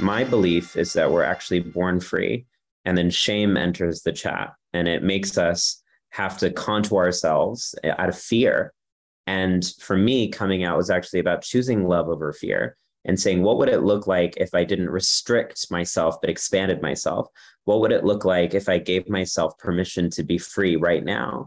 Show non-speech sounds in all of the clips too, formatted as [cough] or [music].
My belief is that we're actually born free, and then shame enters the chat, and it makes us have to contour ourselves out of fear. And for me, coming out was actually about choosing love over fear and saying, what would it look like if I didn't restrict myself, but expanded myself? What would it look like if I gave myself permission to be free right now?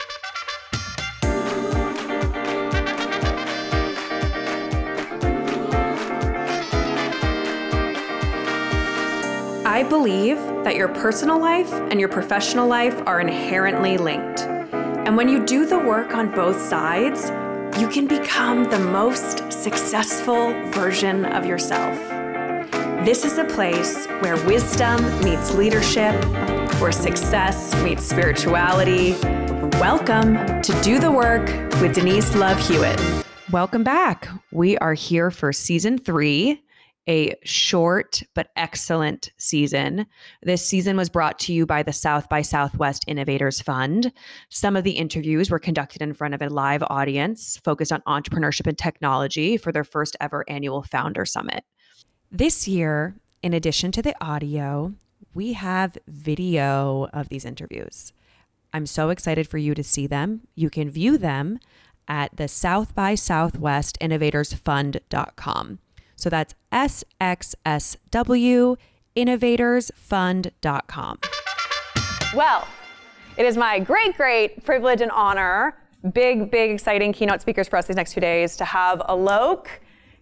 I believe that your personal life and your professional life are inherently linked. And when you do the work on both sides, you can become the most successful version of yourself. This is a place where wisdom meets leadership, where success meets spirituality. Welcome to Do the Work with Denise Love Hewitt. Welcome back. We are here for season three a short but excellent season. This season was brought to you by the South by Southwest Innovators Fund. Some of the interviews were conducted in front of a live audience focused on entrepreneurship and technology for their first ever annual Founder Summit. This year, in addition to the audio, we have video of these interviews. I'm so excited for you to see them. You can view them at the South by Southwest Innovators Fund.com. So that's SXSW Well, it is my great, great privilege and honor, big, big, exciting keynote speakers for us these next two days to have Alok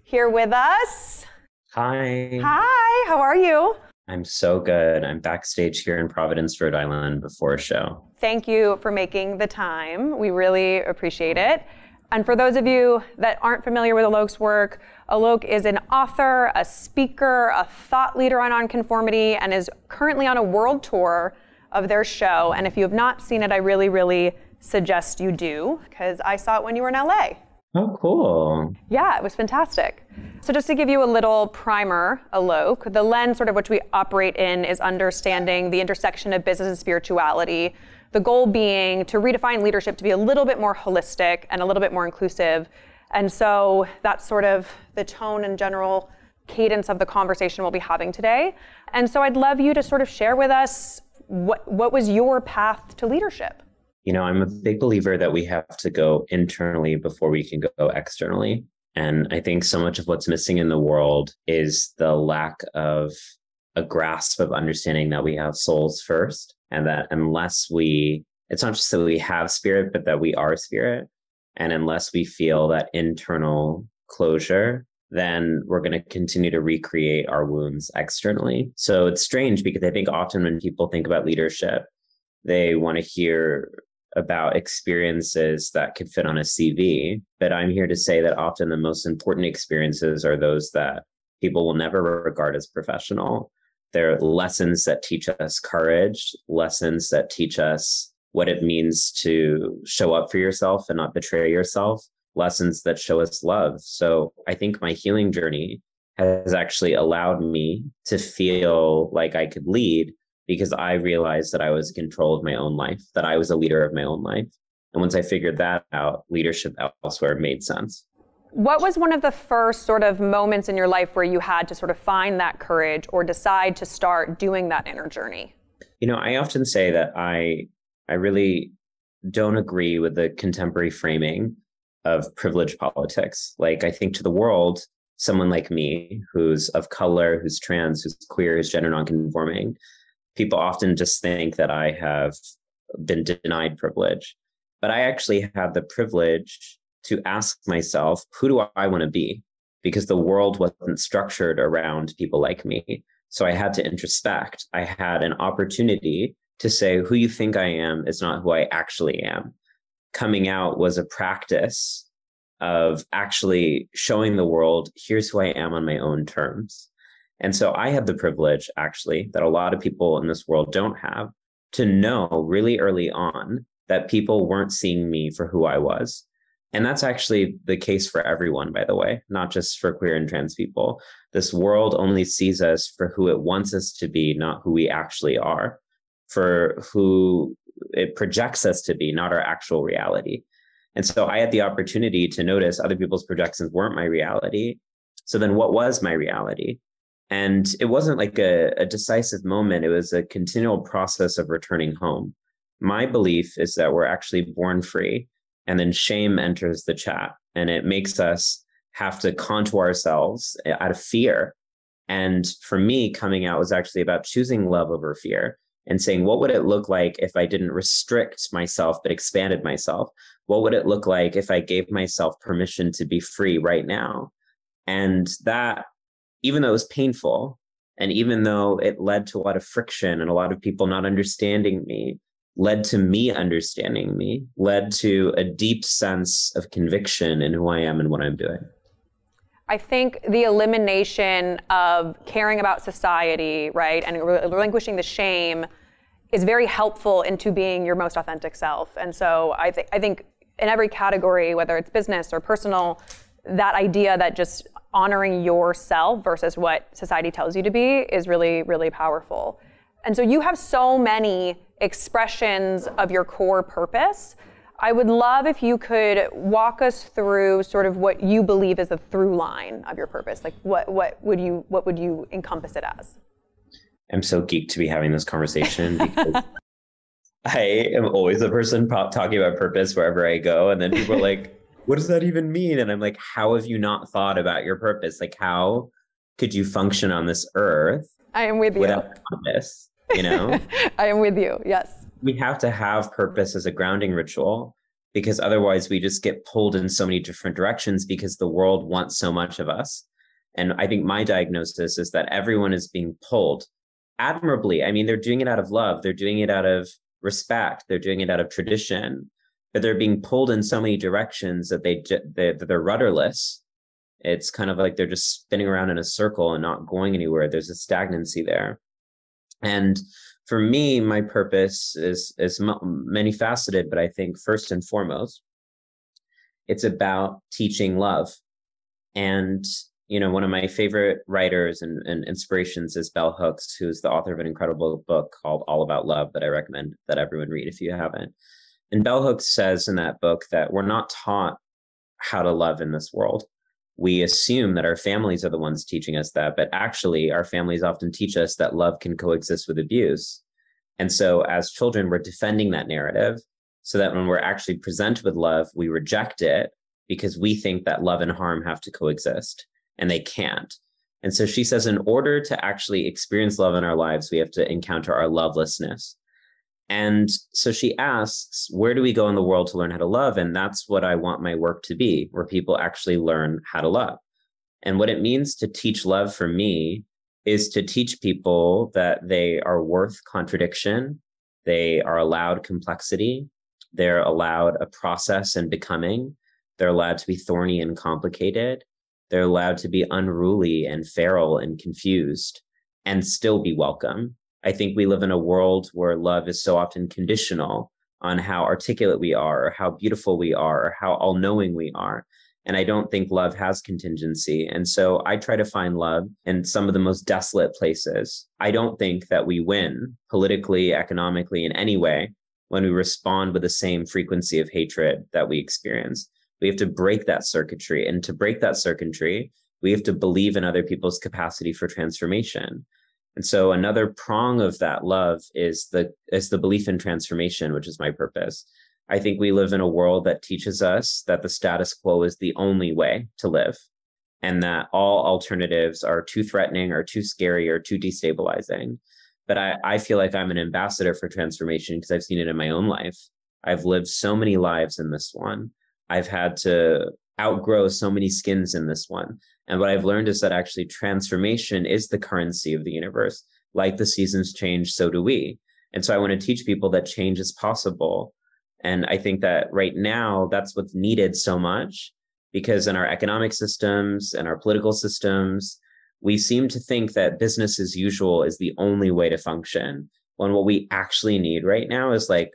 here with us. Hi. Hi, how are you? I'm so good. I'm backstage here in Providence, Rhode Island before a show. Thank you for making the time. We really appreciate it. And for those of you that aren't familiar with Alok's work, Alok is an author, a speaker, a thought leader on nonconformity, and is currently on a world tour of their show. And if you have not seen it, I really, really suggest you do, because I saw it when you were in LA. Oh, cool. Yeah, it was fantastic. So, just to give you a little primer, Alok, the lens sort of which we operate in is understanding the intersection of business and spirituality the goal being to redefine leadership to be a little bit more holistic and a little bit more inclusive. And so that's sort of the tone and general cadence of the conversation we'll be having today. And so I'd love you to sort of share with us what, what was your path to leadership? You know, I'm a big believer that we have to go internally before we can go externally. And I think so much of what's missing in the world is the lack of a grasp of understanding that we have souls first and that unless we it's not just that we have spirit but that we are spirit and unless we feel that internal closure then we're going to continue to recreate our wounds externally so it's strange because i think often when people think about leadership they want to hear about experiences that could fit on a cv but i'm here to say that often the most important experiences are those that people will never regard as professional they're lessons that teach us courage, lessons that teach us what it means to show up for yourself and not betray yourself, lessons that show us love. So I think my healing journey has actually allowed me to feel like I could lead because I realized that I was in control of my own life, that I was a leader of my own life. And once I figured that out, leadership elsewhere made sense. What was one of the first sort of moments in your life where you had to sort of find that courage or decide to start doing that inner journey? You know, I often say that I I really don't agree with the contemporary framing of privilege politics. Like I think to the world, someone like me who's of color, who's trans, who's queer, who's gender nonconforming, people often just think that I have been denied privilege. But I actually have the privilege to ask myself, who do I want to be? Because the world wasn't structured around people like me. So I had to introspect. I had an opportunity to say, who you think I am is not who I actually am. Coming out was a practice of actually showing the world, here's who I am on my own terms. And so I had the privilege, actually, that a lot of people in this world don't have, to know really early on that people weren't seeing me for who I was. And that's actually the case for everyone, by the way, not just for queer and trans people. This world only sees us for who it wants us to be, not who we actually are, for who it projects us to be, not our actual reality. And so I had the opportunity to notice other people's projections weren't my reality. So then what was my reality? And it wasn't like a, a decisive moment, it was a continual process of returning home. My belief is that we're actually born free, and then shame enters the chat, and it makes us have to contour ourselves eh, out of fear. And for me, coming out was actually about choosing love over fear and saying, what would it look like if I didn't restrict myself, but expanded myself? What would it look like if I gave myself permission to be free right now? And that, even though it was painful, and even though it led to a lot of friction and a lot of people not understanding me, led to me understanding me, led to a deep sense of conviction in who I am and what I'm doing. I think the elimination of caring about society, right, and relinquishing the shame is very helpful into being your most authentic self. And so I, th- I think in every category, whether it's business or personal, that idea that just honoring yourself versus what society tells you to be is really, really powerful. And so you have so many expressions of your core purpose I would love if you could walk us through sort of what you believe is the through line of your purpose. Like what what would you what would you encompass it as? I'm so geeked to be having this conversation [laughs] because I am always a person talking about purpose wherever I go, and then people are like, "What does that even mean?" And I'm like, "How have you not thought about your purpose? Like, how could you function on this earth? I am with you. Without purpose, you know? [laughs] I am with you. Yes we have to have purpose as a grounding ritual because otherwise we just get pulled in so many different directions because the world wants so much of us. And I think my diagnosis is that everyone is being pulled admirably. I mean, they're doing it out of love, they're doing it out of respect, they're doing it out of tradition, but they're being pulled in so many directions that they they're, they're rudderless. It's kind of like they're just spinning around in a circle and not going anywhere. There's a stagnancy there. And for me, my purpose is is many faceted, but I think first and foremost, it's about teaching love. And you know, one of my favorite writers and, and inspirations is Bell Hooks, who's the author of an incredible book called All About Love that I recommend that everyone read if you haven't. And Bell Hooks says in that book that we're not taught how to love in this world we assume that our families are the ones teaching us that, but actually, our families often teach us that love can coexist with abuse. And so, as children, we're defending that narrative so that when we're actually presented with love, we reject it because we think that love and harm have to coexist and they can't. And so she says, in order to actually experience love in our lives, we have to encounter our lovelessness. And so she asks, where do we go in the world to learn how to love? And that's what I want my work to be, where people actually learn how to love. And what it means to teach love for me is to teach people that they are worth contradiction, they are allowed complexity, they're allowed a process and becoming, they're allowed to be thorny and complicated, they're allowed to be unruly and feral and confused and still be welcome I think we live in a world where love is so often conditional on how articulate we are, or how beautiful we are, or how all knowing we are. And I don't think love has contingency. And so I try to find love in some of the most desolate places. I don't think that we win politically, economically, in any way when we respond with the same frequency of hatred that we experience. We have to break that circuitry. And to break that circuitry, we have to believe in other people's capacity for transformation. And so another prong of that love is the is the belief in transformation, which is my purpose. I think we live in a world that teaches us that the status quo is the only way to live and that all alternatives are too threatening or too scary or too destabilizing. But I, I feel like I'm an ambassador for transformation because I've seen it in my own life. I've lived so many lives in this one. I've had to outgrow so many skins in this one. And what I've learned is that actually transformation is the currency of the universe. Like the seasons change, so do we. And so I want to teach people that change is possible. And I think that right now, that's what's needed so much because in our economic systems and our political systems, we seem to think that business as usual is the only way to function. When what we actually need right now is like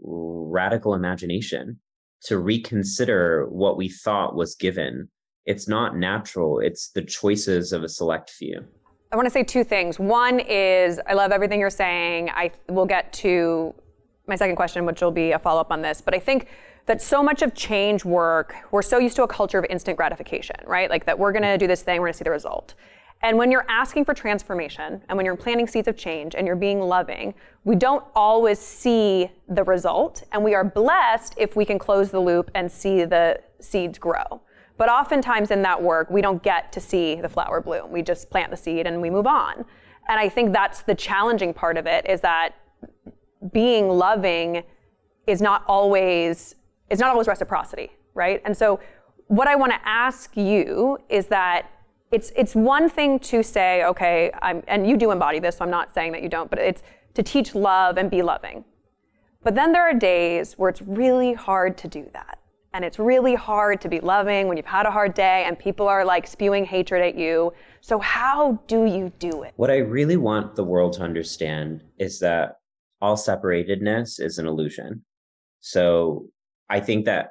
radical imagination to reconsider what we thought was given it's not natural. It's the choices of a select few. I want to say two things. One is I love everything you're saying. I will get to my second question, which will be a follow up on this. But I think that so much of change work, we're so used to a culture of instant gratification, right? Like that we're going to do this thing, we're going to see the result. And when you're asking for transformation and when you're planting seeds of change and you're being loving, we don't always see the result. And we are blessed if we can close the loop and see the seeds grow. But oftentimes in that work, we don't get to see the flower bloom. We just plant the seed and we move on. And I think that's the challenging part of it is that being loving is not always it's not always reciprocity, right? And so what I want to ask you is that it's it's one thing to say, okay, I'm, and you do embody this, so I'm not saying that you don't, but it's to teach love and be loving. But then there are days where it's really hard to do that. And it's really hard to be loving when you've had a hard day and people are like spewing hatred at you. So, how do you do it? What I really want the world to understand is that all separatedness is an illusion. So, I think that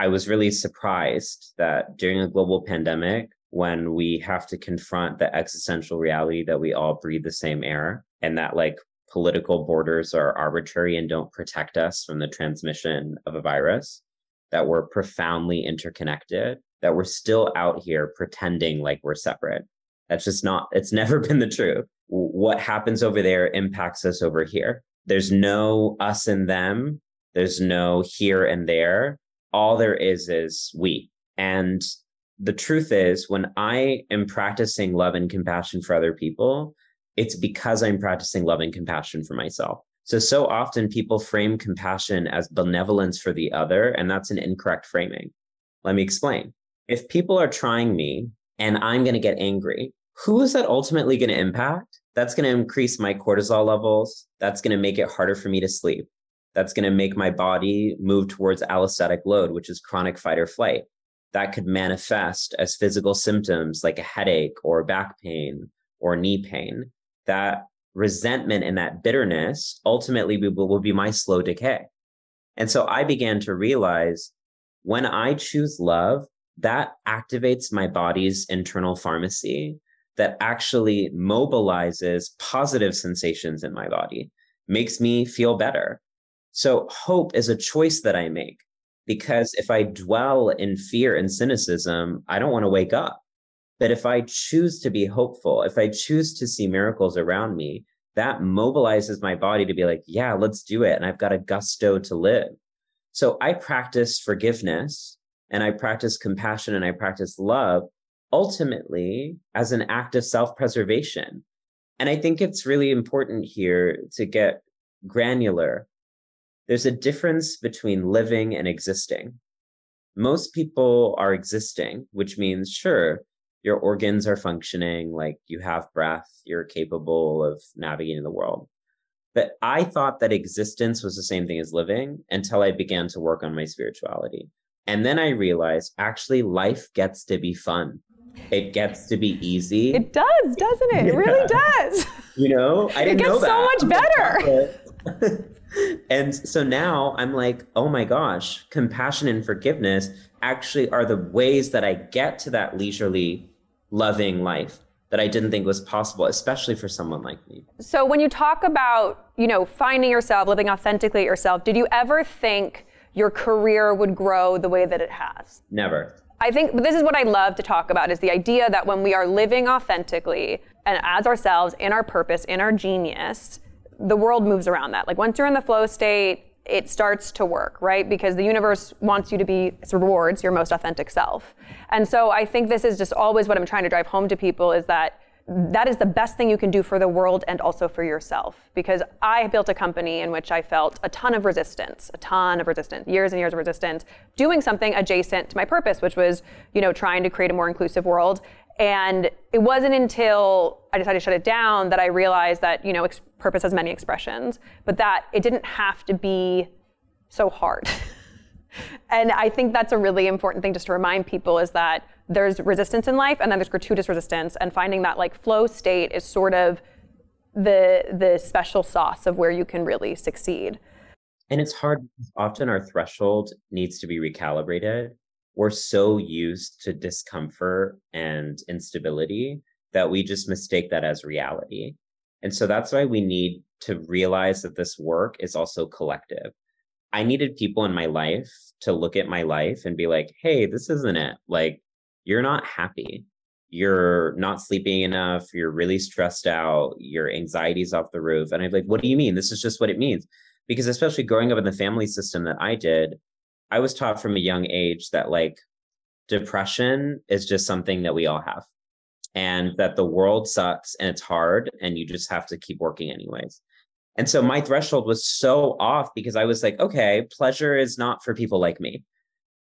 I was really surprised that during a global pandemic, when we have to confront the existential reality that we all breathe the same air and that like political borders are arbitrary and don't protect us from the transmission of a virus, that we're profoundly interconnected, that we're still out here pretending like we're separate. That's just not, it's [laughs] never been the truth. What happens over there impacts us over here. There's no us and them, there's no here and there. All there is is we. And the truth is, when I am practicing love and compassion for other people, it's because I'm practicing love and compassion for myself. So, so often people frame compassion as benevolence for the other, and that's an incorrect framing. Let me explain. If people are trying me and I'm going to get angry, who is that ultimately going to impact? That's going to increase my cortisol levels. That's going to make it harder for me to sleep. That's going to make my body move towards allostatic load, which is chronic fight or flight that could manifest as physical symptoms like a headache or back pain or knee pain. That resentment and that bitterness ultimately will, be my slow decay. And so I began to realize when I choose love, that activates my body's internal pharmacy that actually mobilizes positive sensations in my body, makes me feel better. So hope is a choice that I make because if I dwell in fear and cynicism, I don't want to wake up. But if I choose to be hopeful, if I choose to see miracles around me, that mobilizes my body to be like, yeah, let's do it. And I've got a gusto to live. So I practice forgiveness and I practice compassion and I practice love ultimately as an act of self preservation. And I think it's really important here to get granular there's a difference between living and existing. Most people are existing, which means, sure, your organs are functioning, like you have breath, you're capable of navigating the world. But I thought that existence was the same thing as living until I began to work on my spirituality. And then I realized actually life gets to be fun. It gets to be easy. It does, doesn't it? [laughs] Yeah. It really does. You know, I didn't it gets so much better. [laughs] and so now I'm like, oh my gosh, compassion and forgiveness actually are the ways that I get to that leisurely, loving life that I didn't think was possible, especially for someone like me. So when you talk about, you know, finding yourself, living authentically yourself, did you ever think your career would grow the way that it has? Never. I think this is what I love to talk about is the idea that when we are living authentically and as ourselves in our purpose, in our genius, the world moves around that. Like once you're in the flow state, it starts to work, right? Because the universe wants you to be, it rewards your most authentic self. And so I think this is just always what I'm trying to drive home to people is that that is the best thing you can do for the world and also for yourself. Because I built a company in which I felt a ton of resistance, a ton of resistance, years and years of resistance, doing something adjacent to my purpose, which was, you know, trying to create a more inclusive world. And it wasn't until I decided to shut it down that I realized that, you know, ex- purpose has many expressions, but that it didn't have to be so hard. [laughs] and I think that's a really important thing just to remind people is that there's resistance in life and then there's gratuitous resistance and finding that like flow state is sort of the the special sauce of where you can really succeed. And it's hard because often our threshold needs to be recalibrated we're so used to discomfort and instability that we just mistake that as reality. And so that's why we need to realize that this work is also collective. I needed people in my life to look at my life and be like, hey, this isn't it. Like, you're not happy. you're not sleeping enough, you're really stressed out, your anxiety's off the roof. And I'm like, what do you mean? This is just what it means. Because especially growing up in the family system that I did, I was taught from a young age that like depression is just something that we all have and that the world sucks and it's hard and you just have to keep working anyways. And so my threshold was so off because I was like, okay, pleasure is not for people like me.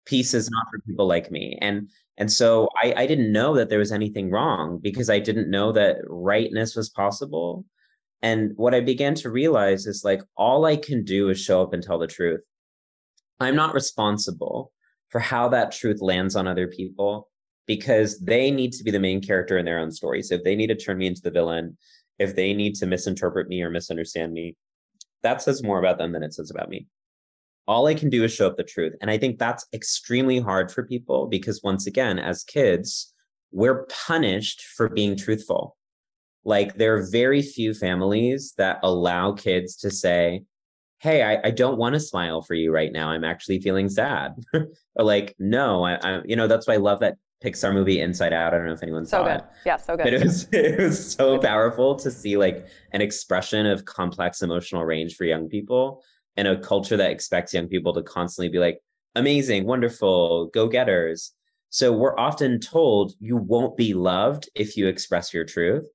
Peace is not for people like me. And and so I, I didn't know that there was anything wrong because I didn't know that rightness was possible. And what I began to realize is like all I can do is show up and tell the truth. I'm not responsible for how that truth lands on other people because they need to be the main character in their own story. So if they need to turn me into the villain, if they need to misinterpret me or misunderstand me, that says more about them than it says about me. All I can do is show up the truth. And I think that's extremely hard for people because, once again, as kids, we're punished for being truthful. Like, there are very few families that allow kids to say, hey I, I don't want to smile for you right now i'm actually feeling sad. [laughs] Or like no I, I you know that's why i love that pixar movie inside out i don't know if anyone so saw good. it. Yeah so good. But it was [laughs] it was so powerful to see like an expression of complex emotional range for young people in a culture that expects young people to constantly be like amazing wonderful go-getters. So we're often told you won't be loved if you express your truth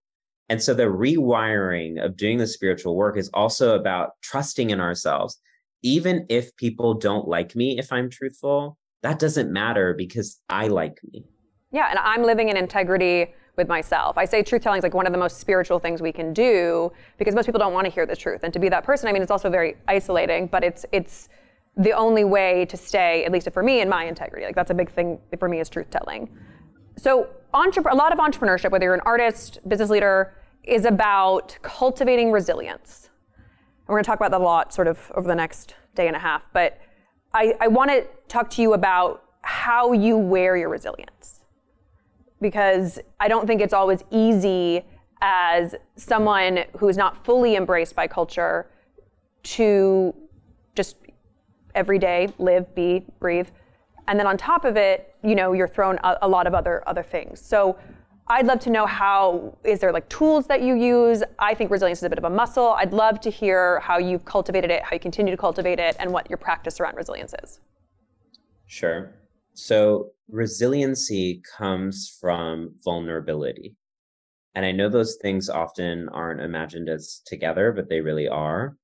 and so the rewiring of doing the spiritual work is also about trusting in ourselves. Even if people don't like me, if I'm truthful, that doesn't matter because I like me. Yeah, and I'm living in integrity with myself. I say truth telling is like one of the most spiritual things we can do because most people don't want to hear the truth. And to be that person, I mean, it's also very isolating, but it's it's the only way to stay, at least for me, in my integrity. Like that's a big thing for me is truth telling. So, entrep- a lot of entrepreneurship, whether you're an artist, business leader, is about cultivating resilience. And we're going to talk about that a lot sort of over the next day and a half. But I, I want to talk to you about how you wear your resilience. Because I don't think it's always easy as someone who is not fully embraced by culture to just every day live, be, breathe. And then on top of it, you know, you're thrown a, a lot of other other things. So I'd love to know how is there like tools that you use? I think resilience is a bit of a muscle. I'd love to hear how you've cultivated it, how you continue to cultivate it, and what your practice around resilience is. Sure. So resiliency comes from vulnerability. And I know those things often aren't imagined as together, but they really are.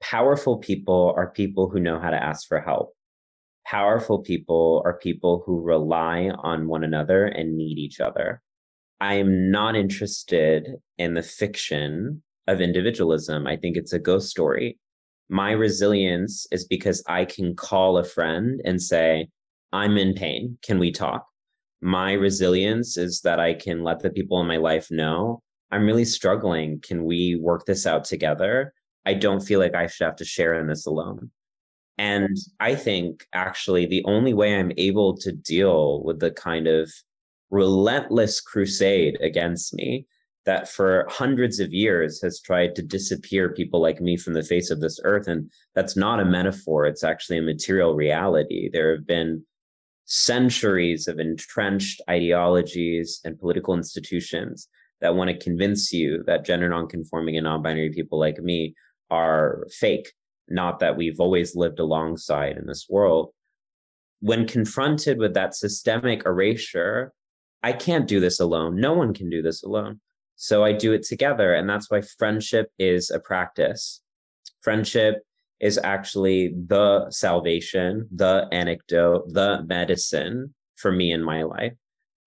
Powerful people are people who know how to ask for help. Powerful people are people who rely on one another and need each other. I'm not interested in the fiction of individualism. I think it's a ghost story. My resilience is because I can call a friend and say, I'm in pain. Can we talk? My resilience is that I can let the people in my life know I'm really struggling. Can we work this out together? I don't feel like I should have to share in this alone. And I think actually the only way I'm able to deal with the kind of relentless crusade against me that for hundreds of years has tried to disappear people like me from the face of this earth. And that's not a metaphor, it's actually a material reality. There have been centuries of entrenched ideologies and political institutions that want to convince you that gender nonconforming and non binary people like me are fake, not that we've always lived alongside in this world. When confronted with that systemic erasure, I can't do this alone. No one can do this alone. So I do it together. And that's why friendship is a practice. Friendship is actually the salvation, the anecdote, the medicine for me in my life.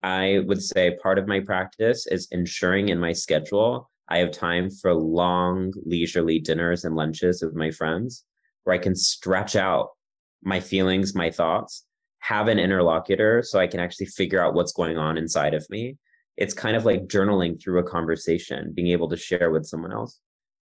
I would say part of my practice is ensuring in my schedule I have time for long, leisurely dinners and lunches with my friends where I can stretch out my feelings, my thoughts, have an interlocutor so I can actually figure out what's going on inside of me. It's kind of like journaling through a conversation, being able to share with someone else.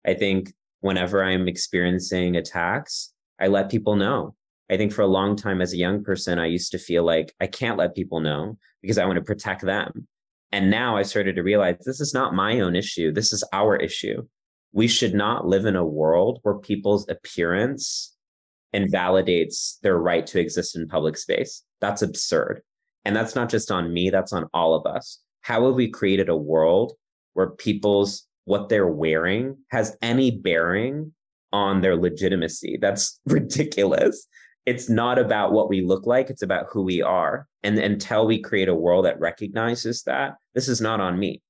I think whenever I'm experiencing attacks, I let people know. I think for a long time as a young person, I used to feel like I can't let people know because I want to protect them. And now I started to realize this is not my own issue. This is our issue. We should not live in a world where people's appearance invalidates their right to exist in public space. That's absurd. And that's not just on me, that's on all of us. how have we created a world where people's what they're wearing has any bearing on their legitimacy? That's [laughs] ridiculous. It's not about what we look like, it's about who we are. And until we create a world that recognizes that, this is not on me.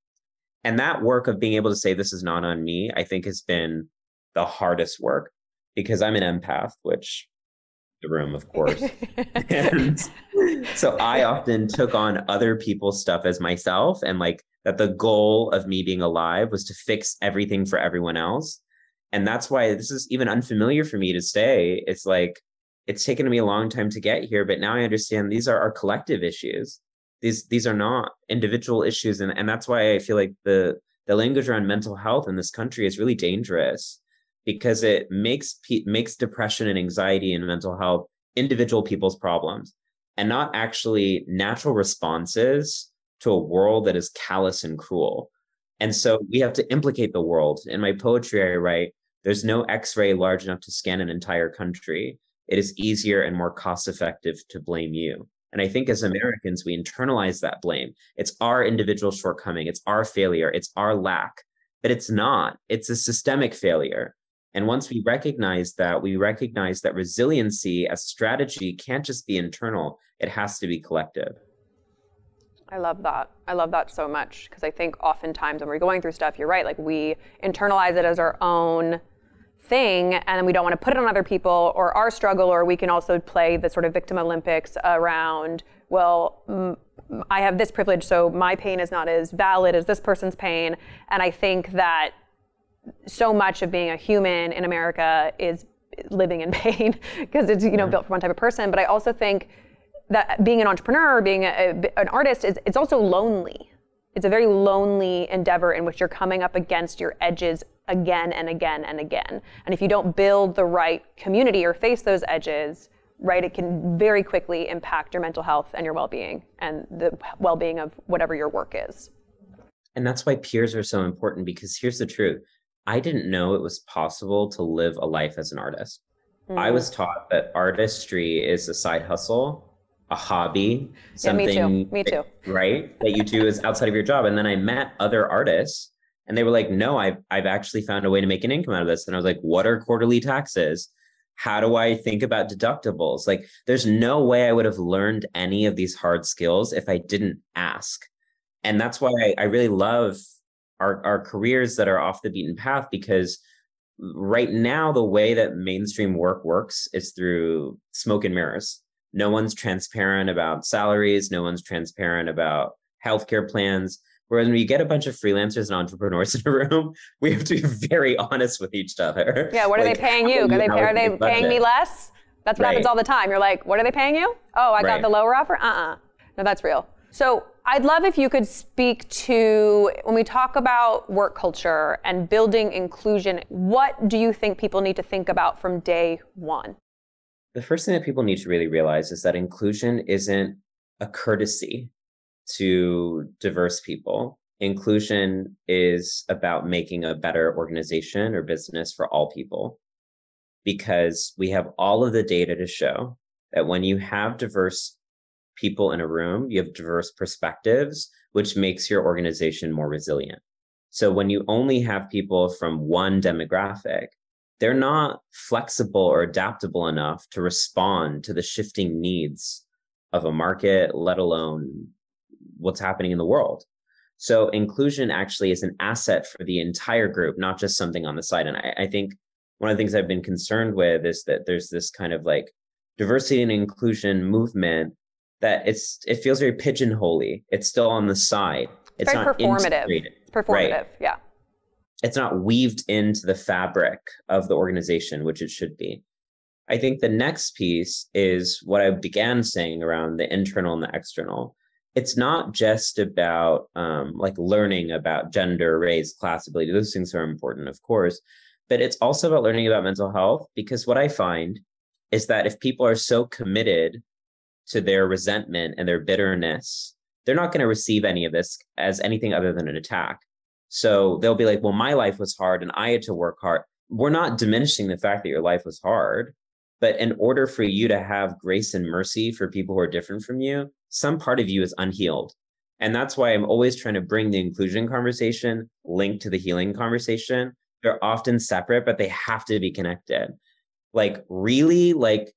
And that work of being able to say this is not on me, I think has been the hardest work because I'm an empath, which the room, of course. [laughs] and so I often took on other people's stuff as myself and like that the goal of me being alive was to fix everything for everyone else. And that's why this is even unfamiliar for me to say. It's like it's taken me a long time to get here, but now I understand these are our collective issues. These these are not individual issues. And, and that's why I feel like the the language around mental health in this country is really dangerous because it makes makes depression and anxiety and mental health individual people's problems and not actually natural responses to a world that is callous and cruel. And so we have to implicate the world. In my poetry, I write, there's no x ray large enough to scan an entire country. It is easier and more cost effective to blame you. And I think as mm-hmm. Americans, we internalize that blame. It's our individual shortcoming, it's our failure, it's our lack. But it's not, it's a systemic failure. And once we recognize that, we recognize that resiliency as a strategy can't just be internal, it has to be collective. I love that. I love that so much because I think oftentimes when we're going through stuff, you're right, like we internalize it as our own thing and then we don't want to put it on other people or our struggle, or we can also play the sort of victim Olympics around, well, m- I have this privilege, so my pain is not as valid as this person's pain. And I think that so much of being a human in America is living in [laughs] pain because it's you know built for one type of person. But I also think that being an entrepreneur, being a, a, an artist, is it's also lonely. It's a very lonely endeavor in which you're coming up against your edges again and again and again. And if you don't build the right community or face those edges, right, it can very quickly impact your mental health and your well-being and the well-being of whatever your work is. And that's why peers are so important because here's the truth I didn't know it was possible to live a life as an artist. Mm. I was taught that artistry is a side hustle, a hobby, something. Yeah, me too. Me too. That, right, that you do is outside of your job. And then I met other artists, and they were like, "No, I've I've actually found a way to make an income out of this." And I was like, "What are quarterly taxes? How do I think about deductibles? Like, there's no way I would have learned any of these hard skills if I didn't ask." And that's why I, I really love our, our careers that are off the beaten path because right now the way that mainstream work works is through smoke and mirrors no one's transparent about salaries no one's transparent about healthcare plans. Whereas when you get a bunch of freelancers and entrepreneurs [laughs] in a room we have to be very honest with each other. Yeah what are like, they paying you, are they, are they paying me less? That's what right. happens all the time. You're like what are they paying you? Oh i got right. the lower offer? Uh-uh. No that's real. So I'd love if you could speak to when we talk about work culture and building inclusion, what do you think people need to think about from day one? The first thing that people need to really realize is that inclusion isn't a courtesy to diverse people. Inclusion is about making a better organization or business for all people because we have all of the data to show that when you have diverse people in a room, you have diverse perspectives, which makes your organization more resilient. So when you only have people from one demographic, they're not flexible or adaptable enough to respond to the shifting needs of a market, let alone what's happening in the world. So inclusion actually is an asset for the entire group, not just something on the side. And I, I think one of the things I've been concerned with is that there's this kind of like diversity and inclusion movement that it's it feels very pigeonholy. It's still on the side. It's, very not performative. It's performative, right. yeah. It's not weaved into the fabric of the organization, which it should be. I think the next piece is what I began saying around the internal and the external. It's not just about um, like learning about gender, race, class, ability. Those things are important, of course, but it's also about learning about mental health because what I find is that if people are so committed to their resentment and their bitterness, they're not going to receive any of this as anything other than an attack. So they'll be like, well, my life was hard and I had to work hard. We're not diminishing the fact that your life was hard. But in order for you to have grace and mercy for people who are different from you, some part of you is unhealed. And that's why I'm always trying to bring the inclusion conversation linked to the healing conversation. They're often separate, but they have to be connected. Like, really, like,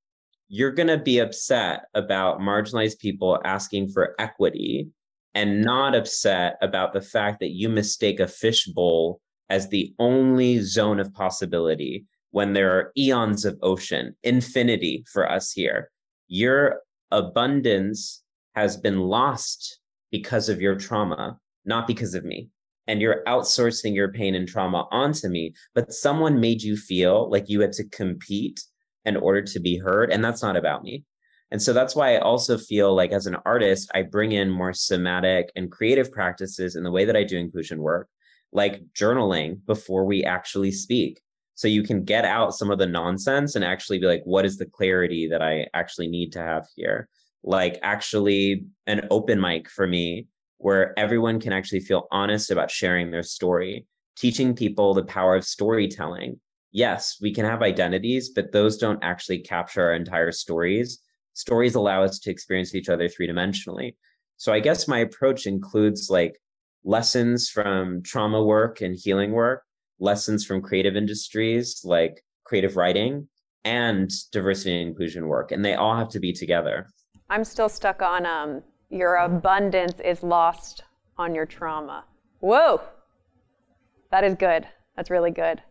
you're going to be upset about marginalized people asking for equity and not upset about the fact that you mistake a fishbowl as the only zone of possibility when there are eons of ocean, infinity for us here. Your abundance has been lost because of your trauma, not because of me. And you're outsourcing your pain and trauma onto me, but someone made you feel like you had to compete in order to be heard. And that's not about me. And so that's why I also feel like as an artist, I bring in more somatic and creative practices in the way that I do inclusion work, like journaling before we actually speak. So you can get out some of the nonsense and actually be like, what is the clarity that I actually need to have here? Like, actually, an open mic for me where everyone can actually feel honest about sharing their story, teaching people the power of storytelling. Yes, we can have identities, but those don't actually capture our entire stories stories allow us to experience each other three dimensionally. So I guess my approach includes like lessons from trauma work and healing work, lessons from creative industries like creative writing and diversity and inclusion work. And they all have to be together. I'm still stuck on um, your abundance is lost on your trauma. Whoa, that is good. That's really good.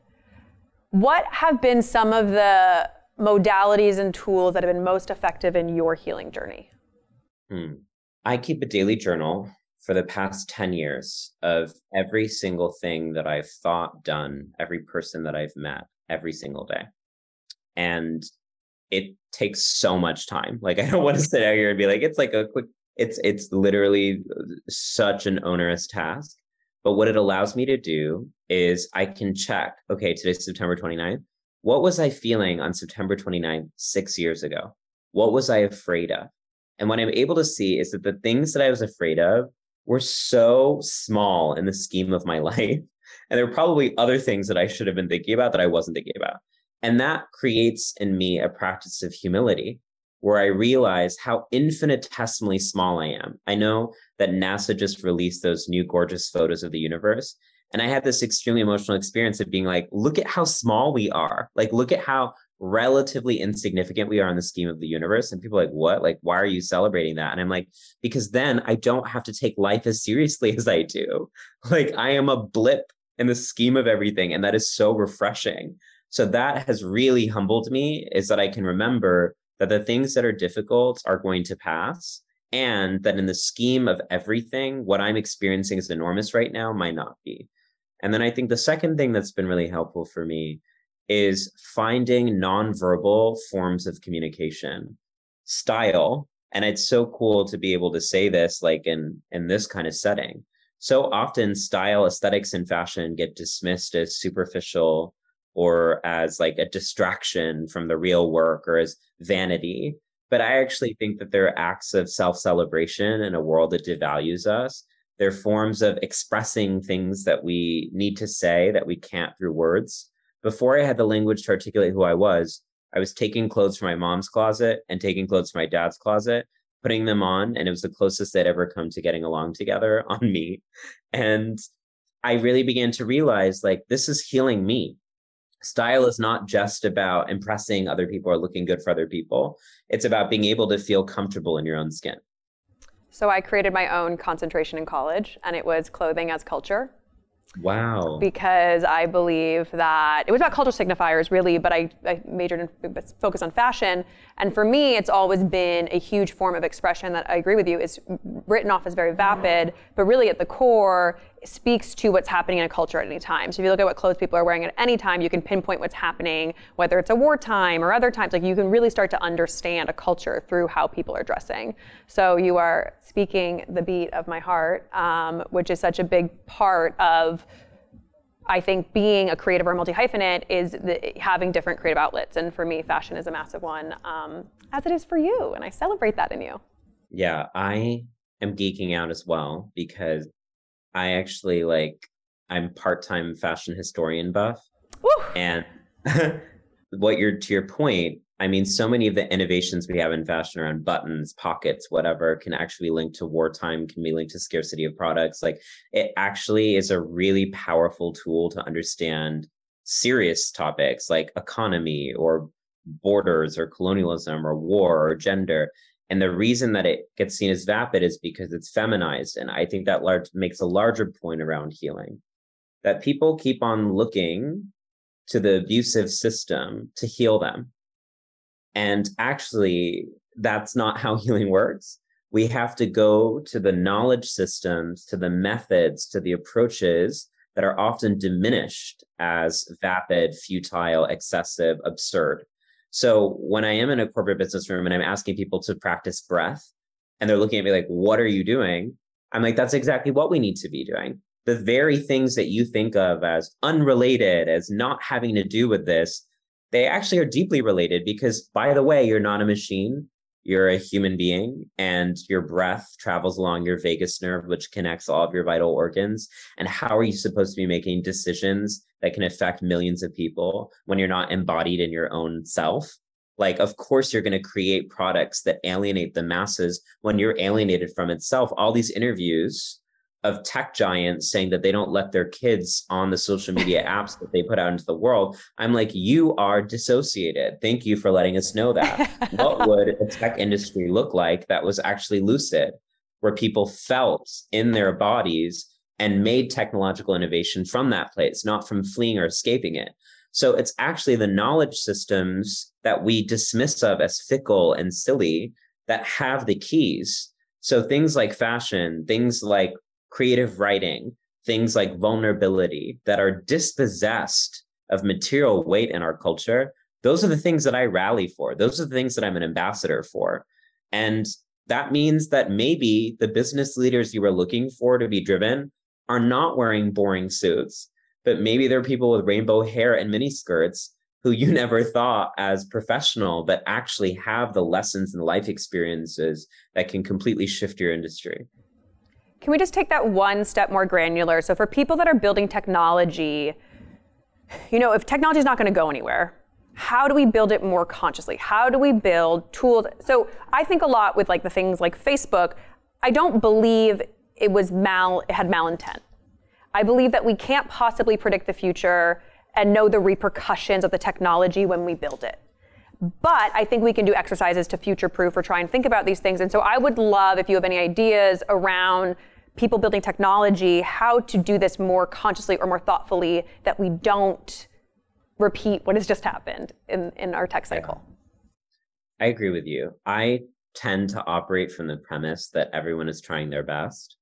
What have been some of the modalities and tools that have been most effective in your healing journey? Hmm. I keep a daily journal for the past 10 years of every single thing that I've thought, done, every person that I've met every single day. And it takes so much time. [laughs] Like I don't want to sit out here and be like, it's like a quick, it's it's literally such an onerous task. But what it allows me to do is I can check, okay, today's September 29th. What was I feeling on September 29th, six years ago? What was I afraid of? And what I'm able to see is that the things that I was afraid of were so small in the scheme of my [laughs] life. And there were probably other things that I should have been thinking about that I wasn't thinking about. And that creates in me a practice of humility where I realize how infinitesimally small I am. I know that NASA just released those new gorgeous photos of the universe. And I had this extremely emotional experience of being like, look at how small we are. Like, look at how relatively insignificant we are in the scheme of the universe. And people like, what? Like, why are you celebrating that? And I'm like, because then I don't have to take life as seriously [laughs] as I do. Like, I am a blip in the scheme of everything. And that is so refreshing. So that has really humbled me is that I can remember that the things that are difficult are going to pass and that in the scheme of everything, what I'm experiencing is enormous right now might not be. And then I think the second thing that's been really helpful for me is finding nonverbal forms of communication, style. And it's so cool to be able to say this like in in this kind of setting. So often style, aesthetics, and fashion get dismissed as superficial or as like a distraction from the real work or as vanity. But I actually think that they're acts of self celebration in a world that devalues us they're forms of expressing things that we need to say that we can't through words. Before I had the language to articulate who I was, I was taking clothes from my mom's closet and taking clothes from my dad's closet, putting them on, and it was the closest they'd ever come to getting along together [laughs] on me. And I really began to realize like, this is healing me. Style is not just about impressing other people or looking good for other people. It's about being able to feel comfortable in your own skin. So I created my own concentration in college, and it was clothing as culture. Wow. Because I believe that it was about culture signifiers, really, but I, I majored in focus on fashion. And for me, it's always been a huge form of expression that I agree with you is written off as very vapid, but really at the core speaks to what's happening in a culture at any time. So if you look at what clothes people are wearing at any time, you can pinpoint what's happening, whether it's a wartime or other times. Like you can really start to understand a culture through how people are dressing. So you are speaking the beat of my heart, um, which is such a big part of I think being a creative or multi hyphenate is the, having different creative outlets. And for me, fashion is a massive one, um, as it is for you. And I celebrate that in you. Yeah, I am geeking out as well because I actually like, I'm part time fashion historian buff. Woo! And [laughs] what you're to your point, I mean, so many of the innovations we have in fashion around buttons, pockets, whatever, can actually link to wartime, can be linked to scarcity of products. Like it actually is a really powerful tool to understand serious topics like economy or borders or colonialism or war or gender. And the reason that it gets seen as vapid is because it's feminized. And I think that large makes a larger point around healing that people keep on looking to the abusive system to heal them and actually, that's not [laughs] how healing works. We have to go to the knowledge systems, to the methods, to the approaches that are often diminished as vapid, futile, excessive, absurd. So when I am in a corporate business room and I'm asking people to practice breath and they're looking at me like, what are you doing? I'm like, that's exactly what we need to be doing. The very things that you think of as unrelated, as not having to do with this, they actually are deeply related because, by the way, you're not a machine. You're a human being, and your breath travels along your vagus nerve, which connects all of your vital organs. And how are you supposed to be making decisions that can affect millions of people when you're not embodied in your own self? Like, of course, you're going to create products that alienate the masses when you're alienated from itself. All these interviews of tech giants saying that they don't let their kids on the social [laughs] media apps that they put out into the world. I'm like, you are dissociated. Thank you for letting us know that. [laughs] what would a tech industry look like that was actually lucid, where people felt in their bodies and made technological innovation from that place, not from fleeing or escaping it? So it's actually the knowledge systems that we dismiss of as fickle and silly that have the keys. So things like fashion, things like creative writing, things like vulnerability that are dispossessed of material weight in our culture, those are the things that I rally for. Those are the things that I'm an ambassador for. And that means that maybe the business leaders you were looking for to be driven are not wearing boring suits, but maybe they're people with rainbow hair and mini skirts who you [laughs] never thought as professional, but actually have the lessons and life experiences that can completely shift your industry. Can we just take that one step more granular? So, for people that are building technology, you know, if technology is not going to go anywhere, how do we build it more consciously? How do we build tools? So, I think a lot with like the things like Facebook. I don't believe it was mal, it had malintent. I believe that we can't possibly predict the future and know the repercussions of the technology when we build it. But I think we can do exercises to future proof or try and think about these things. And so I would love if you have any ideas around people building technology, how to do this more consciously or more thoughtfully that we don't repeat what has just happened in, in our tech cycle. I agree with you. I tend to operate from the premise that everyone is trying their best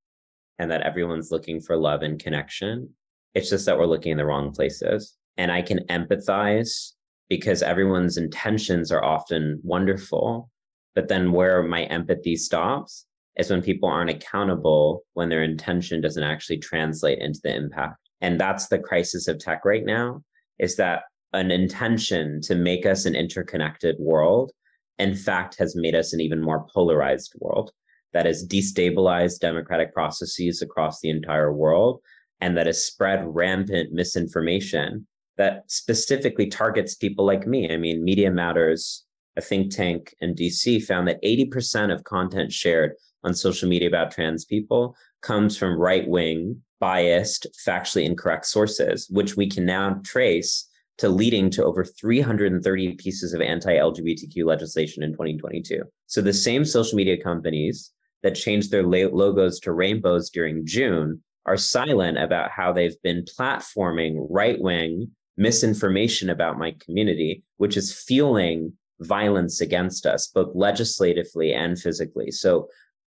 and that everyone's looking for love and connection. It's just that we're looking in the wrong places. And I can empathize because everyone's intentions are often wonderful. But then where my empathy stops is when people aren't accountable when their intention doesn't actually translate into the impact. And that's the crisis of tech right now is that an intention to make us an interconnected world, in fact, has made us an even more polarized world that has destabilized democratic processes across the entire world and that has spread rampant misinformation that specifically targets people like me. I mean, Media Matters, a think tank in DC, found that 80% of content shared on social media about trans people comes from right wing, biased, factually incorrect sources, which we can now trace to leading to over 330 pieces of anti LGBTQ legislation in 2022. So the same social media companies that changed their logos to rainbows during June are silent about how they've been platforming right wing misinformation about my community, which is fueling violence against us, both legislatively and physically. So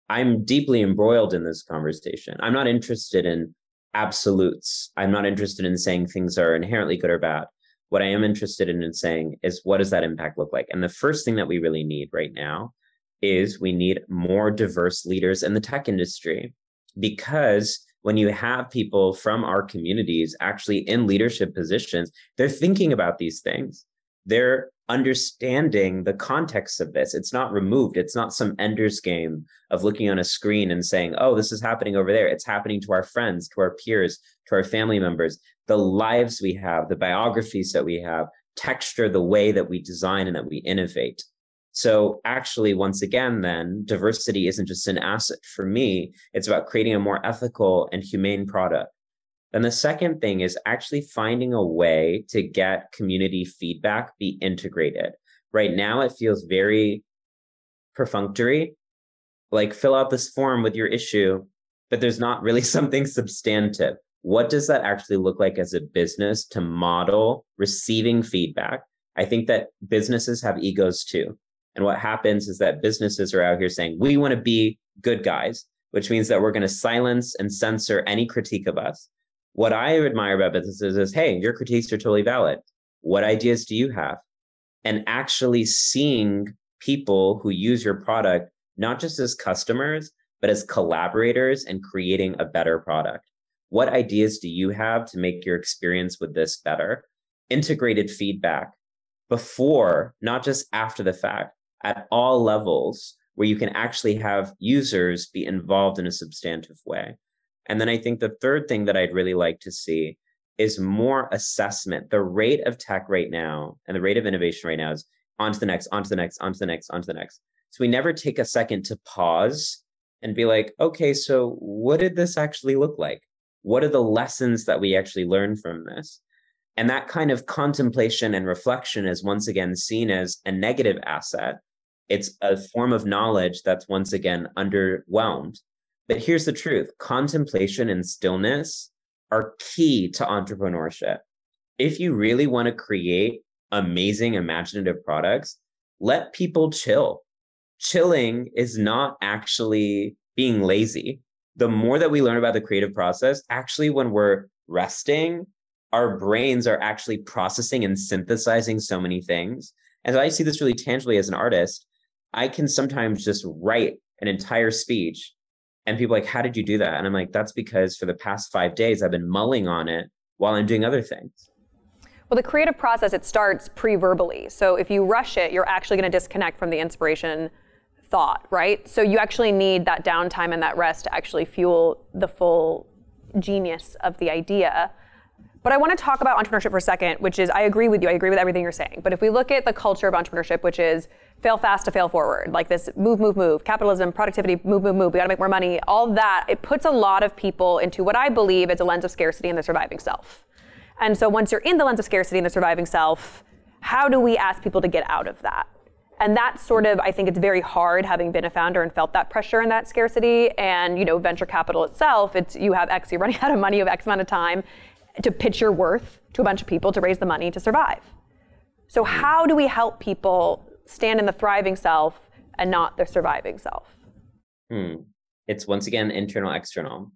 I'm deeply embroiled in this conversation. I'm not interested in absolutes. I'm not interested in saying things are inherently good or bad. What I am interested in, in saying is what does that impact look like? And the first thing that we really need right now is we need more diverse leaders in the tech industry because when you have people from our communities actually in leadership positions, they're thinking about these things. They're understanding the context of this. It's not removed. It's not some ender's game of looking on a screen and saying, oh, this is happening over there. It's happening to our friends, to our peers, to our family members. The lives we have, the biographies that we have, texture the way that we design and that we innovate. So, actually, once again, then diversity isn't just an asset for me, it's about creating a more ethical and humane product. Then the second thing is actually finding a way to get community feedback be integrated. Right now, it feels very perfunctory. Like, fill out this form with your issue, but there's not really [laughs] something substantive. What does that actually look like as a business to model receiving feedback? I think that businesses have egos too. And what happens is that businesses are out here saying, we want to be good guys, which means that we're going to silence and censor any critique of us. What I admire about businesses is, hey, your critiques are totally valid. What ideas do you have? And actually seeing people who use your product, not just as customers, but as collaborators and creating a better product. What ideas do you have to make your experience with this better? Integrated feedback before, not just after the fact, at all levels where you can actually have users be involved in a substantive way. And then I think the third thing that I'd really like to see is more assessment. The rate of tech right now and the rate of innovation right now is on to the next, on to the next, on to the next, on to the next. So we never take a second to pause and be like, okay, so what did this actually look like? What are the lessons that we actually learned from this? And that kind of contemplation and reflection is once again seen as a negative asset it's a form of knowledge that's once again underwhelmed. But here's the truth contemplation and stillness are key to entrepreneurship. If you really want to create amazing, imaginative products, let people chill. Chilling is not actually being lazy. The more that we learn about the creative process, actually, when we're resting, our brains are actually processing and synthesizing so many things. And I see this really tangibly as an artist. I can sometimes just write an entire speech and people like, how did you do that? And I'm like, that's because for the past five days, I've been mulling on it while I'm doing other things. Well, the creative process, it starts pre verbally. So if you rush it, you're actually going to disconnect from the inspiration thought, right? So you actually need that downtime and that rest to actually fuel the full genius of the idea. But I want to talk about entrepreneurship for a second, which is I agree with you. I agree with everything you're saying. But if we look at the culture of entrepreneurship, which is fail fast to fail forward, like this move, move, move, capitalism, productivity, move, move, move, we got to make more money, all that, it puts a lot of people into what I believe is a lens of scarcity and the surviving self. And so once you're in the lens of scarcity and the surviving self, how do we ask people to get out of that? And that's sort of, I think it's very hard having been a founder and felt that pressure and that scarcity. And, you know, venture capital itself, it's you have X, you're [laughs] running out of money, you have X amount of time to pitch your worth to a bunch of people to raise the money to survive. So, how do we help people stand in the thriving self and not the surviving self? Hmm. It's once again internal, external.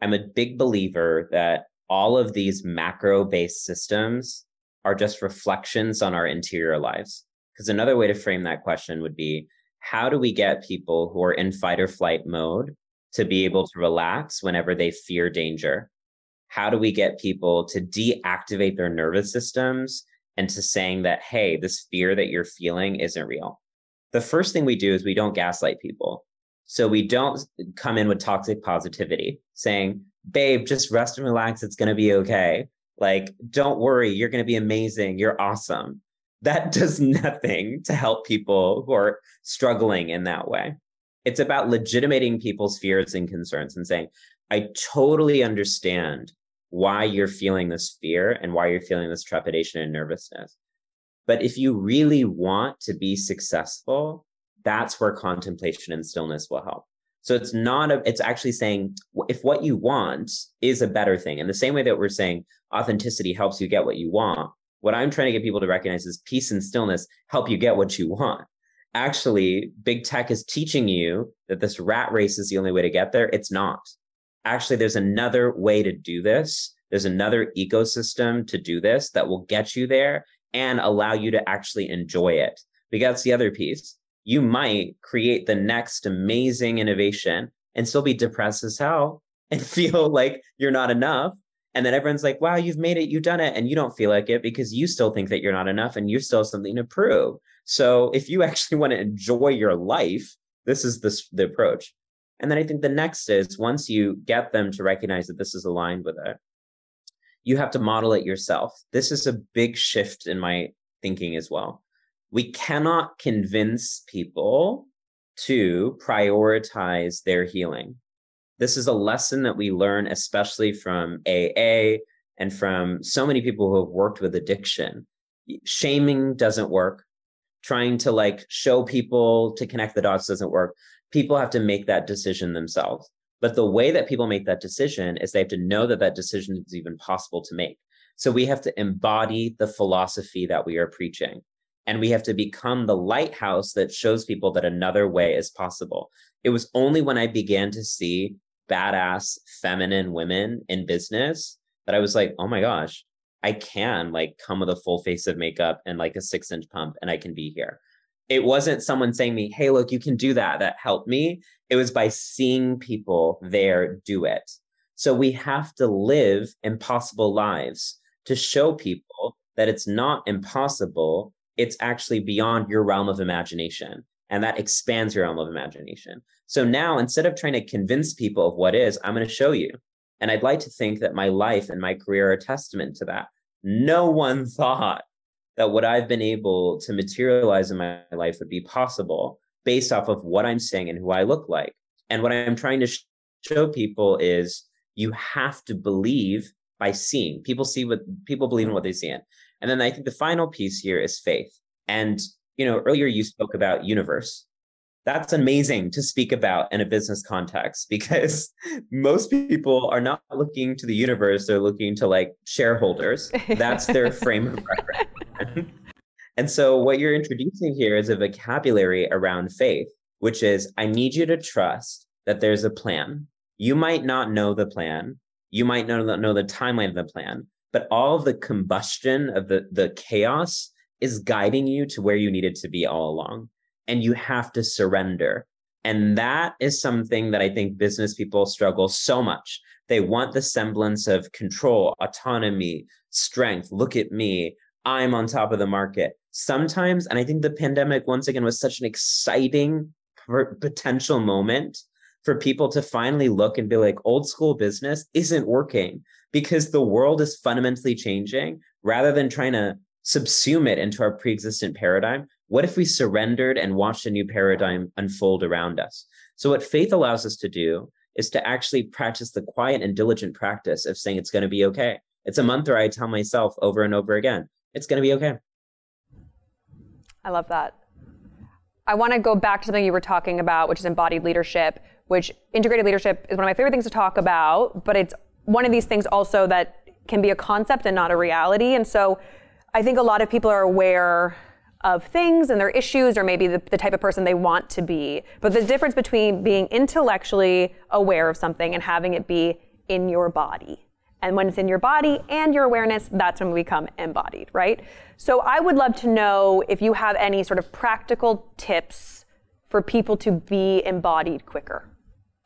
I'm a big believer that all of these macro based systems are just reflections on our interior lives. Because another way to frame that question would be how do we get people who are in fight or flight mode to be able to relax whenever they fear danger? How do we get people to deactivate their nervous systems and to saying that, hey, this fear that you're feeling isn't real? The first thing we do is we don't gaslight people. So we don't come in with toxic positivity saying, babe, just rest and relax. It's going to be okay. Like, don't worry. You're going to be amazing. You're awesome. That [laughs] does nothing to help people who are struggling in that way. It's about legitimating people's fears and concerns and saying, I totally understand why you're feeling this fear and why you're feeling this trepidation and nervousness. But if you really want to be successful, that's where contemplation and stillness will help. So it's not a, it's actually saying if what you want is a better thing. In the same way that we're saying authenticity helps you get what you want, what I'm trying to get people to recognize is peace and stillness help you get what you want. Actually, big tech is teaching you that this rat race is the only way to get there. It's not actually there's another way to do this. There's another ecosystem to do this that will get you there and allow you to actually enjoy it. Because that's the other piece. You might create the next amazing innovation and still be depressed as hell [laughs] and feel like you're not enough. And then everyone's like, wow, you've made it, you've done it. And you don't feel like it because you still think that you're not enough and you still have something to prove. So if you [laughs] actually want to enjoy your life, this is the, the approach. And then I think the next is once you get them to recognize that this is aligned with it, you have to model it yourself. This is a big shift in my thinking as well. We cannot convince people to prioritize their healing. This is a lesson that we learn, especially from AA and from so many people who have worked with addiction. Shaming doesn't work. Trying to like show people to connect the dots doesn't work. People have to make that decision themselves. But the way that people make that decision is they have to know that that decision is even possible to make. So we have to embody the philosophy that we are preaching. And we have to become the lighthouse that shows people that another way is possible. It was only when I began to see badass feminine women in business that I was like, oh my gosh, I can like come with a full face of makeup and like a six inch pump and I can be here. It wasn't someone saying me, hey, look, you can do that. That helped me. It was by seeing people there do it. So we have to live impossible lives to show people that it's not impossible. It's actually beyond your realm of imagination. And that expands your realm of imagination. So now instead of trying to convince people of what is, I'm going to show you. And I'd like to think that my life and my career are a testament to that. No one [laughs] thought that what I've been able to materialize in my life would be possible based off of what I'm saying and who I look like. And what I'm trying to sh- show people is you have to believe by seeing. People see what people believe in what they see in. And then I think the final piece here is faith. And you know, earlier you spoke about universe that's amazing to speak about in a business context [laughs] because most people are not looking to the universe they're looking to like shareholders that's their frame of [laughs] reference [laughs] and so what you're introducing here is a vocabulary around faith which is i need you to trust that there's a plan you might not know the plan you might not know the timeline of the plan but all the combustion of the the chaos is guiding you to where you needed to be all along and you have to surrender. And that is something that I think business people struggle so much. They want the semblance of control, autonomy, strength. Look at me. I'm on top of the market. Sometimes, and I think the pandemic once again was such an exciting potential moment for people to finally look and be like, old school business isn't working because the world is fundamentally changing rather than trying to subsume it into our pre-existent paradigm what if we surrendered and watched a new paradigm unfold around us? So, what faith allows us to do is to actually practice the quiet and diligent practice of saying it's going to be okay. It's a mantra I tell myself over and over again it's going to be okay. I love that. I want to go back to something you were talking about, which is embodied leadership, which integrated leadership is one of my favorite things to talk about, but it's one of these things also that can be a concept and not a reality. And so I think a lot of people are aware of things and their issues or maybe the, the, type of person they want to be. But the difference between being intellectually aware of something and having it be in your body. And when it's in your body and your awareness, that's when we become embodied, right? So I would love to know if you have any sort of practical tips for people to be embodied quicker.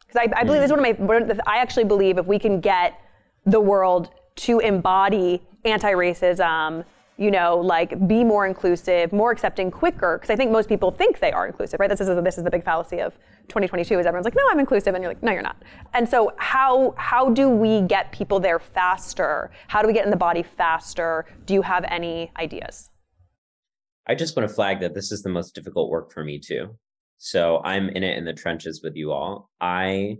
Because I, I, believe this is one of my, I actually believe if we can get the world to embody anti racism, you know, like be more inclusive, more accepting quicker. Because I think most people think they are inclusive, right? This is this is the big fallacy of 2022 is everyone's like, no, I'm inclusive, and you're like, no, you're not. And so how how do we get people there faster? How do we get in the body faster? Do you have any ideas? I just want to flag that this is the most difficult work for me too. So I'm in it in the trenches with you all. I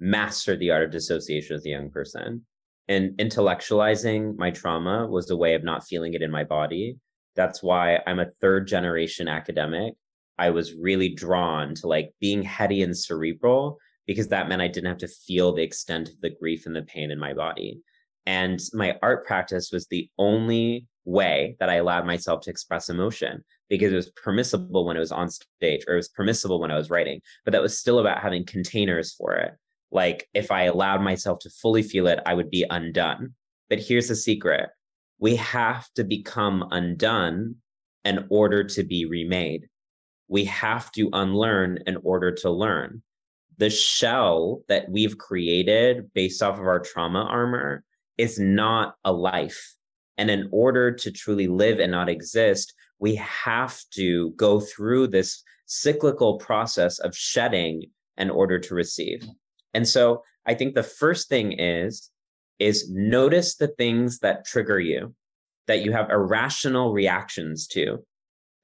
mastered the art of dissociation as a young person and intellectualizing my trauma was a way of not feeling it in my body. That's why I'm a third generation academic. I was really drawn to like being heady and cerebral because that meant I didn't have to feel the extent of the grief and the pain in my body. And my art practice was the only way that I allowed myself to express emotion because it was permissible when it was on stage or it was permissible when I was writing, but that was still about having containers for it like if I allowed myself to fully feel it, I would be undone. But here's the secret we have to become undone in order to be remade. We have to unlearn in order to learn. The shell that we've created based off of our trauma armor is not a life. And in order to truly live and not exist, we have to go through this cyclical process of shedding in order to receive. And so I think the first thing is is notice the things that trigger you. that you have irrational reactions to,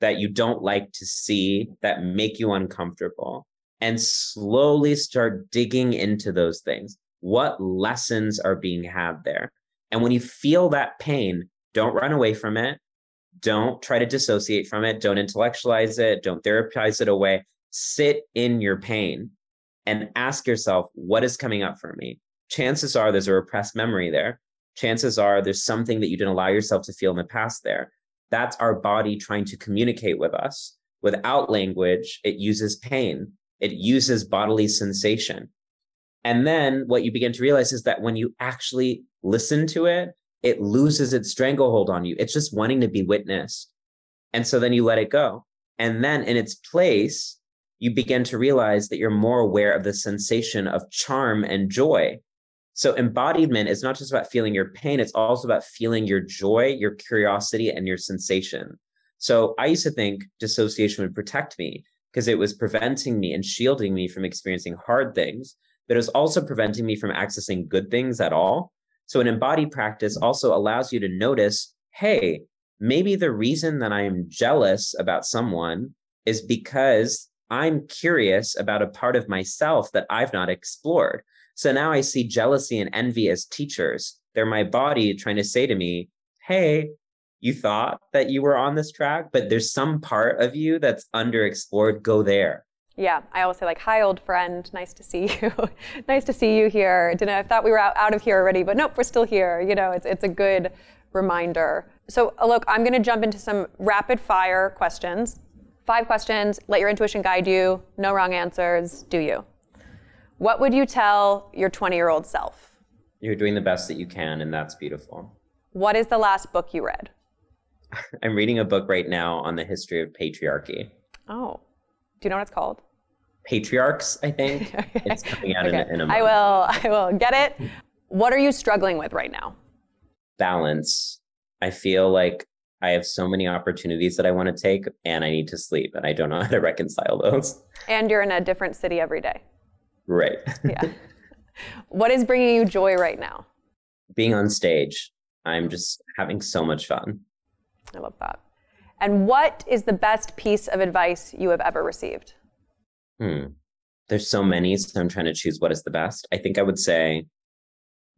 that you don't like to see, that make you uncomfortable, and slowly start digging into those things. What lessons are being had there? And when you feel that pain, don't run away from it. Don't try to dissociate from it. Don't intellectualize it. Don't therapize it away. Sit in your pain and ask yourself, what is coming up for me? Chances are there's a repressed memory there. Chances are there's something that you didn't allow yourself to feel in the past there. That's our body trying to communicate with us. Without language, it uses pain, it uses bodily sensation. And then what you begin to realize is that when you actually listen to it, it loses its stranglehold on you. It's just wanting to be witnessed. And so then you let it go. And then in its place, you begin to realize that you're more aware of the sensation of charm and joy. So embodiment is not just about feeling your pain, it's also about feeling your joy, your curiosity, and your sensation. So I used to think dissociation would protect me because it was preventing me and shielding me from experiencing hard things, but it was also preventing me from accessing good things at all. So an embodied practice also allows you to notice, hey, maybe the reason that I am jealous about someone is because I'm curious about a part of myself that I've not explored. So now I see jealousy and envy as teachers. They're my body trying to say to me, hey, you thought that you were on this track, but there's some part of you that's underexplored. Go there. Yeah, I always say like, "Hi, old friend. Nice to see you. [laughs] nice to see you here." Didn't I thought we were out, out of here already, but nope, we're still here. You know, it's it's a good reminder. So, look, I'm going to jump into some rapid fire questions. Five questions, let your intuition guide you. No wrong answers. Do you? What would you tell your 20 year old self? You're doing the best that you can, and that's beautiful. What is the last book you read? [laughs] I'm reading a book right now on the history of patriarchy. Oh, do you know what it's called? Patriarchs, I think. [laughs] okay. It's coming out okay. in, a, in a month. I will, I will get it. [laughs] What are you struggling with right now? Balance. I feel like I have so many opportunities that I want to take and I need to sleep and I don't know how to [laughs] reconcile those. And you're in a different city every day. Right. yeah. [laughs] What is bringing you joy right now? Being on stage. I'm just having so much fun. I love that. And what is the best piece of advice you have ever received? Hmm. There's so many, so I'm trying to choose what is the best. I think I would say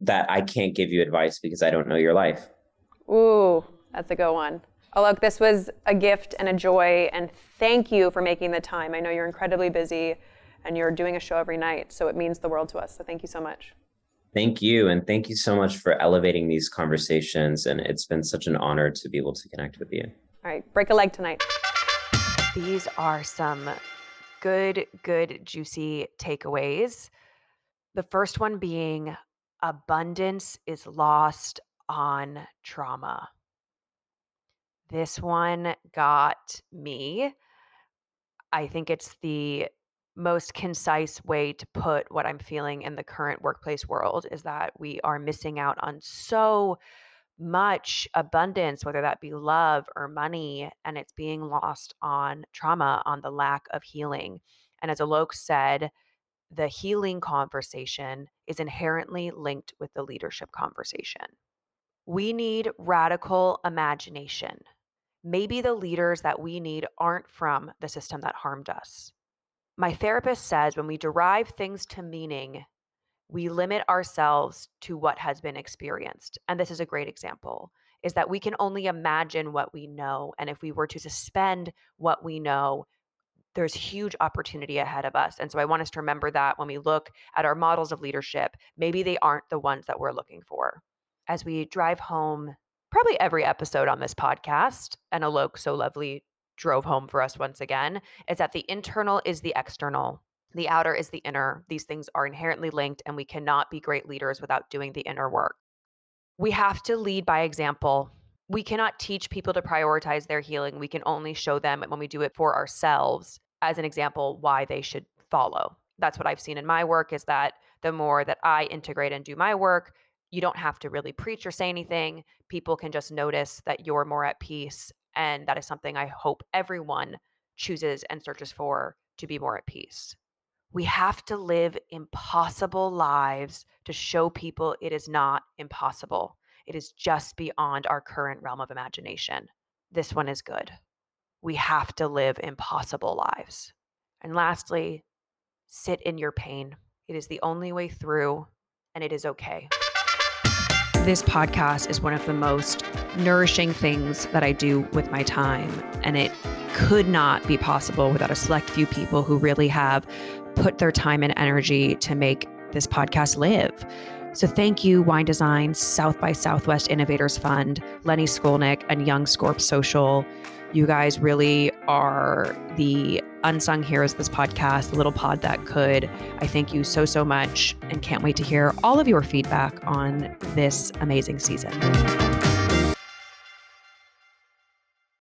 that I can't give you advice because I don't know your life. Ooh, that's a good one. Oh, look, this was a gift and a joy, and thank you for making the time. I know you're incredibly busy and you're doing a show every night, so it means the world to us. So thank you so much. Thank you. And thank you so much for elevating these conversations. And it's been such an honor to be able to connect with you. All right, break a leg tonight. These are some good, good, juicy takeaways. The first one being abundance is lost on trauma. This one got me. I think it's the most concise way to put what I'm feeling in the current workplace world is that we are missing out on so much abundance, whether that be love or money, and it's being lost on trauma, on the lack of healing. And as Alok said, the healing conversation is inherently linked with the leadership conversation. We need radical imagination. Maybe the leaders that we need aren't from the system that harmed us. My therapist says when we derive things to meaning, we limit ourselves to what has been experienced. And this is a great example is that we can only imagine what we know. And if we were to suspend what we know, there's huge opportunity ahead of us. And so I want us to remember that when we look at our models of leadership, maybe they aren't the ones that we're looking for. As we drive home probably every episode on this podcast, and Alok so lovely drove home for us once again, is that the internal is the external. The outer is the inner. These things are inherently linked, and we cannot be great leaders without doing the inner work. We have to lead by example. We cannot teach people to prioritize their healing. We can only show them when we do it for ourselves, as an example, why they should follow. That's what I've seen in my work is that the more that I integrate and do my work, you don't have to really preach or say anything. People can just notice that you're more at peace. And that is something I hope everyone chooses and searches for to be more at peace. We have to live impossible lives to show people it is not impossible. It is just beyond our current realm of imagination. This one is good. We have to live impossible lives. And lastly, sit in your pain. It is the only way through, and it is okay. This podcast is one of the most nourishing things that I do with my time, and it could not be possible without a select few people who really have put their time and energy to make this podcast live. So thank you, Wine Design, South by Southwest Innovators Fund, Lenny Skolnick, and Young Scorp Social. You guys really are the unsung heroes this podcast, the little pod that could. I thank you so, so much and can't wait to hear all of your feedback on this amazing season.